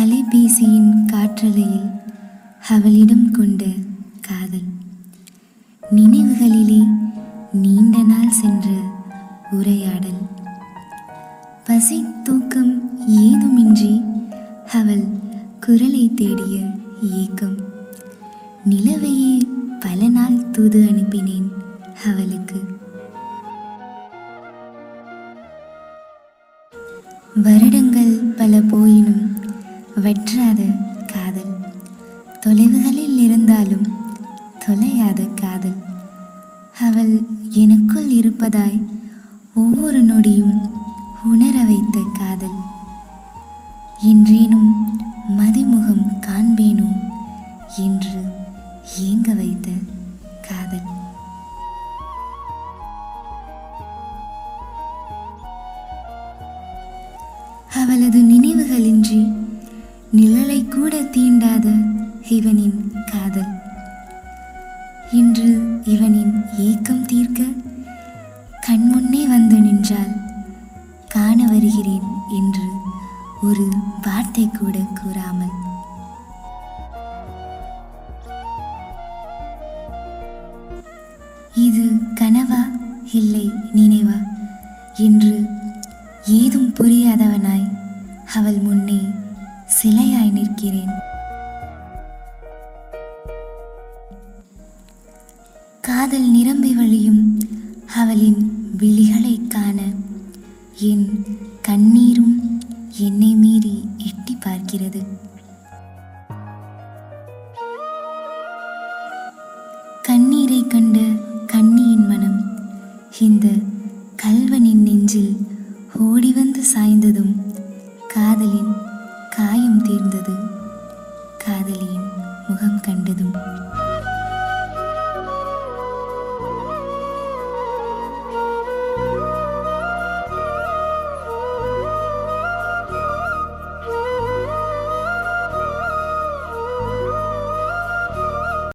அலைபேசியின் காற்றலையில் அவளிடம் கொண்ட காதல். நினைவுகளிலே நீண்ட நாள் சென்ற உரையாடல். பசி தூக்கம் ஏதுமின்றி அவள் குரலை தேடிய ஏக்கம். நிலவையே பல நாள் தூது அனுப்பினேன் அவளுக்கு. வருடங்கள் பல போயினும் வெற்றாது காதல். தொலைவுகளில் இருந்தாலும் தொலையாத காதல். அவள் எனக்குள் இருப்பதாய் ஒவ்வொரு நொடியும் உணர வைத்த காதல். என்றேனும் மதிமுகம் காண்பேனோ என்று ஏங்க வைத்த காதல். அவளது நினைவுகளின்றி நிழலை கூட தீண்டாத இவனின் காதல். இன்று இவனின் ஏக்கம் தீர்க்க கண்முன்னே வந்து நின்றால் காண வருகிறேன் என்று ஒரு வார்த்தை கூட கூறாமல். இது கனவா இல்லை நினைவா? என்று ஏதும் புரியாதவனாய் அவள் முன்னே சிலையாய் நிற்கிறேன். காதல் நிரம்பி வழியும் அவளின் விழிகளைக் காண என் கண்ணீரும் என்னை மீறி எட்டி பார்க்கிறது. கண்ணீரை கண்ட கண்ணியின் மனம் இந்த கல்வனின் நெஞ்சில் ஓடி வந்து சாய்ந்ததும் காதலின் காயம் தீர்ந்தது. காதலியின் முகம் கண்டதும்